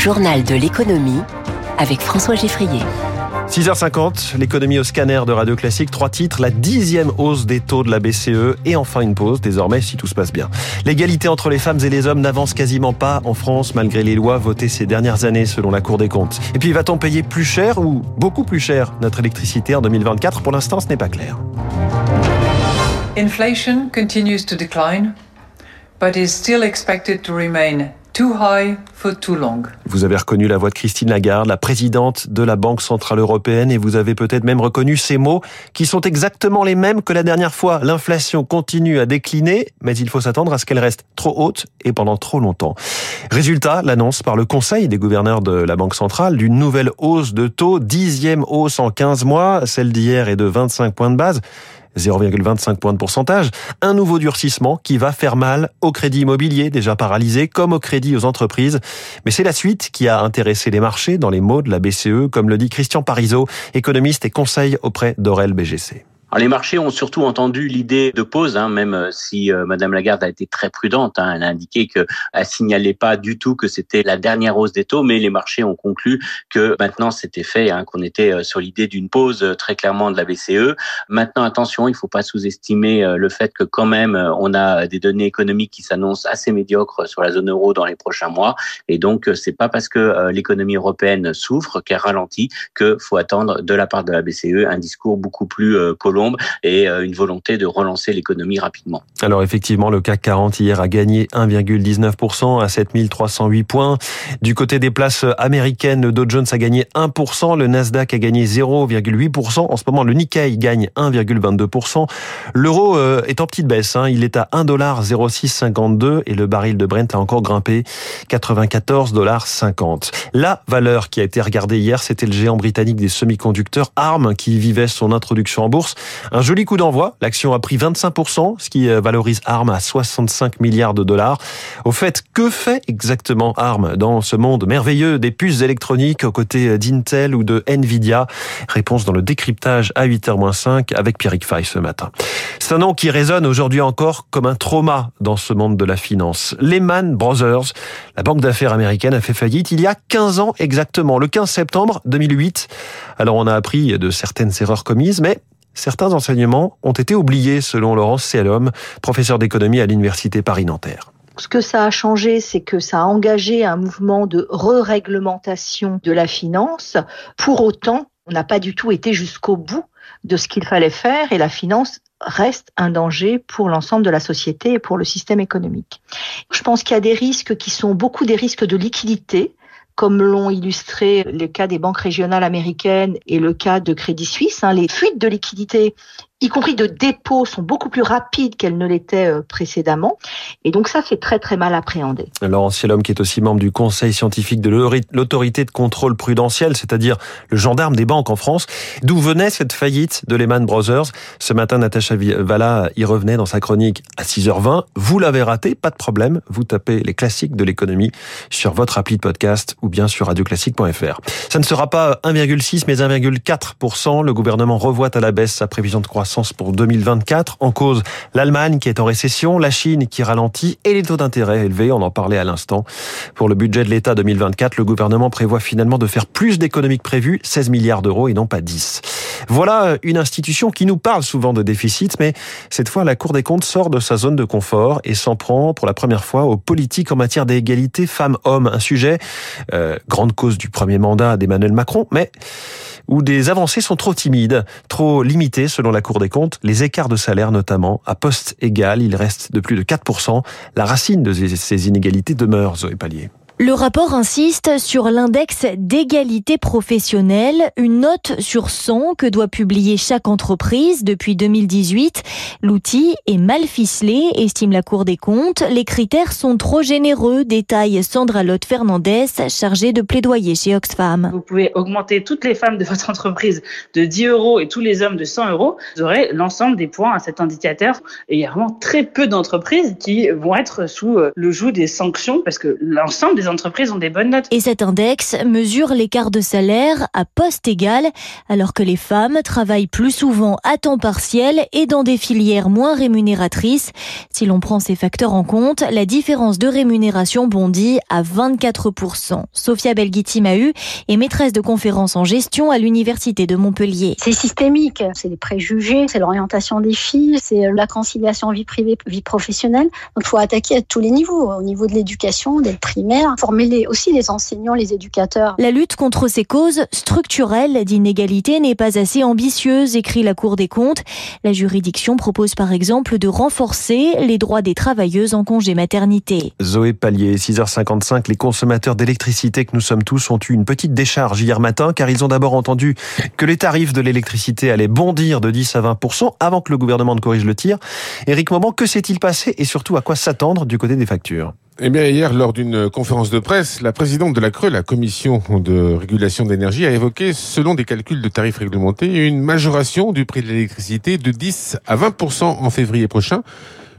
journal de l'économie avec François Geffrier. 6h50, l'économie au scanner de Radio Classique. Trois titres, la dixième hausse des taux de la BCE et enfin une pause désormais si tout se passe bien. L'égalité entre les femmes et les hommes n'avance quasiment pas en France malgré les lois votées ces dernières années selon la Cour des comptes. Et puis va-t-on payer plus cher ou beaucoup plus cher notre électricité en 2024 Pour l'instant, ce n'est pas clair. Inflation continues to decline, but is still expected to remain too high for too long. Vous avez reconnu la voix de Christine Lagarde, la présidente de la Banque Centrale Européenne, et vous avez peut-être même reconnu ces mots qui sont exactement les mêmes que la dernière fois. L'inflation continue à décliner, mais il faut s'attendre à ce qu'elle reste trop haute et pendant trop longtemps. Résultat, l'annonce par le Conseil des gouverneurs de la Banque Centrale d'une nouvelle hausse de taux, dixième hausse en 15 mois, celle d'hier est de 25 points de base. 0,25 points de pourcentage, un nouveau durcissement qui va faire mal au crédit immobilier déjà paralysé comme au crédit aux entreprises. Mais c'est la suite qui a intéressé les marchés dans les mots de la BCE, comme le dit Christian Parizeau, économiste et conseil auprès d'Aurel BGC. Alors, les marchés ont surtout entendu l'idée de pause, hein, même euh, si euh, Madame Lagarde a été très prudente. Hein, elle a indiqué qu'elle signalait pas du tout que c'était la dernière hausse des taux, mais les marchés ont conclu que maintenant c'était fait, hein, qu'on était euh, sur l'idée d'une pause très clairement de la BCE. Maintenant, attention, il faut pas sous-estimer le fait que quand même on a des données économiques qui s'annoncent assez médiocres sur la zone euro dans les prochains mois, et donc c'est pas parce que l'économie européenne souffre qu'elle ralentit que faut attendre de la part de la BCE un discours beaucoup plus collant et euh, une volonté de relancer l'économie rapidement. Alors effectivement, le CAC 40 hier a gagné 1,19% à 7308 points. Du côté des places américaines, le Dow Jones a gagné 1%, le Nasdaq a gagné 0,8%. En ce moment, le Nikkei gagne 1,22%. L'euro euh, est en petite baisse, hein. il est à 1,0652 et le baril de Brent a encore grimpé 94,50 La valeur qui a été regardée hier, c'était le géant britannique des semi-conducteurs ARM qui vivait son introduction en bourse. Un joli coup d'envoi. L'action a pris 25%, ce qui euh, valorise ARM à 65 milliards de dollars. Au fait, que fait exactement ARM dans ce monde merveilleux des puces électroniques aux côtés euh, d'Intel ou de Nvidia? Réponse dans le décryptage à 8h-5 avec Pierrick Fay ce matin. C'est un nom qui résonne aujourd'hui encore comme un trauma dans ce monde de la finance. Lehman Brothers, la banque d'affaires américaine, a fait faillite il y a 15 ans exactement, le 15 septembre 2008. Alors on a appris de certaines erreurs commises, mais certains enseignements ont été oubliés selon Laurence Célhomme, professeur d'économie à l'université Paris-Nanterre. Ce que ça a changé, c'est que ça a engagé un mouvement de re-réglementation de la finance. Pour autant, on n'a pas du tout été jusqu'au bout de ce qu'il fallait faire et la finance reste un danger pour l'ensemble de la société et pour le système économique. Je pense qu'il y a des risques qui sont beaucoup des risques de liquidité comme l'ont illustré le cas des banques régionales américaines et le cas de Crédit Suisse. Hein, les fuites de liquidités y compris de dépôts, sont beaucoup plus rapides qu'elles ne l'étaient euh, précédemment. Et donc ça, c'est très très mal appréhendé. Laurent Cielhomme, qui est aussi membre du conseil scientifique de l'autorité de contrôle prudentiel, c'est-à-dire le gendarme des banques en France. D'où venait cette faillite de Lehman Brothers? Ce matin, Natacha Valla y revenait dans sa chronique à 6h20. Vous l'avez raté, pas de problème. Vous tapez les classiques de l'économie sur votre appli de podcast ou bien sur radioclassique.fr. Ça ne sera pas 1,6 mais 1,4%. Le gouvernement revoit à la baisse sa prévision de croissance pour 2024. En cause, l'Allemagne qui est en récession, la Chine qui ralentit et les taux d'intérêt élevés. On en parlait à l'instant. Pour le budget de l'État 2024, le gouvernement prévoit finalement de faire plus d'économies que prévu, 16 milliards d'euros et non pas 10. Voilà une institution qui nous parle souvent de déficit, mais cette fois, la Cour des comptes sort de sa zone de confort et s'en prend pour la première fois aux politiques en matière d'égalité femmes-hommes. Un sujet, euh, grande cause du premier mandat d'Emmanuel Macron, mais où des avancées sont trop timides, trop limitées selon la Cour des comptes. Les écarts de salaire notamment, à poste égal, il reste de plus de 4%. La racine de ces inégalités demeure, Zoé Pallier. Le rapport insiste sur l'index d'égalité professionnelle, une note sur 100 que doit publier chaque entreprise depuis 2018. L'outil est mal ficelé, estime la Cour des comptes. Les critères sont trop généreux, détaille Sandra Lotte Fernandez, chargée de plaidoyer chez Oxfam. Vous pouvez augmenter toutes les femmes de votre entreprise de 10 euros et tous les hommes de 100 euros. Vous aurez l'ensemble des points à cet indicateur. Et il y a vraiment très peu d'entreprises qui vont être sous le joug des sanctions parce que l'ensemble des entreprises ont des bonnes notes. Et cet index mesure l'écart de salaire à poste égal, alors que les femmes travaillent plus souvent à temps partiel et dans des filières moins rémunératrices. Si l'on prend ces facteurs en compte, la différence de rémunération bondit à 24%. Sophia Belghiti-Mahu est maîtresse de conférences en gestion à l'Université de Montpellier. C'est systémique, c'est les préjugés, c'est l'orientation des filles, c'est la conciliation vie privée, vie professionnelle. Donc il faut attaquer à tous les niveaux, au niveau de l'éducation, des primaires, former les, aussi les enseignants, les éducateurs. La lutte contre ces causes structurelles d'inégalité n'est pas assez ambitieuse, écrit la Cour des comptes. La juridiction propose par exemple de renforcer les droits des travailleuses en congé maternité. Zoé Pallier, 6h55, les consommateurs d'électricité que nous sommes tous ont eu une petite décharge hier matin car ils ont d'abord entendu que les tarifs de l'électricité allaient bondir de 10 à 20 avant que le gouvernement ne corrige le tir. Éric Moment, que s'est-il passé et surtout à quoi s'attendre du côté des factures? Eh bien, hier, lors d'une conférence de presse, la présidente de la Creux, la commission de régulation de l'énergie, a évoqué, selon des calculs de tarifs réglementés, une majoration du prix de l'électricité de 10 à 20 en février prochain.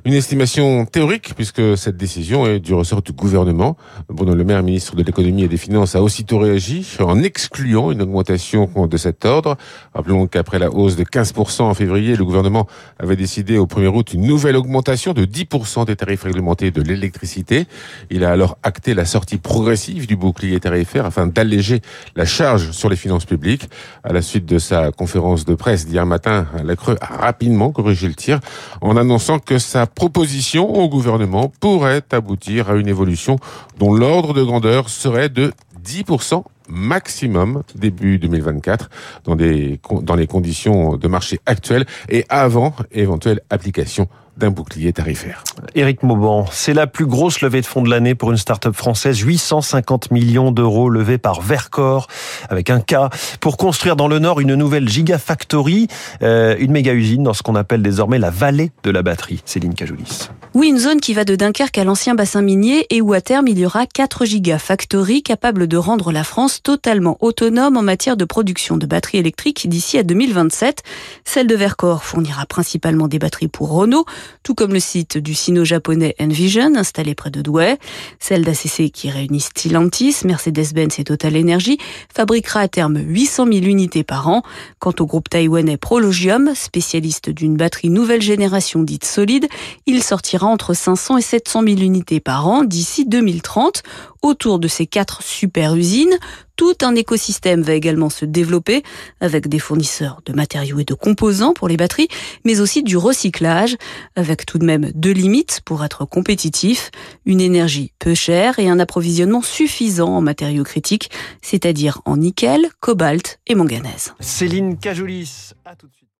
Une estimation théorique, puisque cette décision est du ressort du gouvernement. Bruno Le Maire, ministre de l'économie et des finances, a aussitôt réagi en excluant une augmentation de cet ordre. Rappelons qu'après la hausse de 15% en février, le gouvernement avait décidé au 1er août une nouvelle augmentation de 10% des tarifs réglementés de l'électricité. Il a alors acté la sortie progressive du bouclier tarifaire afin d'alléger la charge sur les finances publiques. À la suite de sa conférence de presse d'hier matin, la Creux a rapidement corrigé le tir en annonçant que sa proposition au gouvernement pourrait aboutir à une évolution dont l'ordre de grandeur serait de 10% maximum début 2024 dans, des, dans les conditions de marché actuelles et avant éventuelle application d'un bouclier tarifaire. Éric Mauban, c'est la plus grosse levée de fonds de l'année pour une start-up française. 850 millions d'euros levés par Vercor, avec un K, pour construire dans le Nord une nouvelle gigafactory, euh, une méga usine dans ce qu'on appelle désormais la vallée de la batterie. Céline Cajoulis. Oui, une zone qui va de Dunkerque à l'ancien bassin minier et où à terme il y aura 4 gigafactories capables de rendre la France totalement autonome en matière de production de batteries électriques d'ici à 2027. Celle de Vercor fournira principalement des batteries pour Renault, tout comme le site du sino-japonais Envision installé près de Douai. Celle d'ACC qui réunit Stellantis, Mercedes-Benz et Total Energy fabriquera à terme 800 000 unités par an. Quant au groupe taïwanais Prologium, spécialiste d'une batterie nouvelle génération dite solide, il sortira entre 500 et 700 000 unités par an d'ici 2030. Autour de ces quatre super usines, tout un écosystème va également se développer avec des fournisseurs de matériaux et de composants pour les batteries, mais aussi du recyclage, avec tout de même deux limites pour être compétitif, une énergie peu chère et un approvisionnement suffisant en matériaux critiques, c'est-à-dire en nickel, cobalt et manganèse. Céline.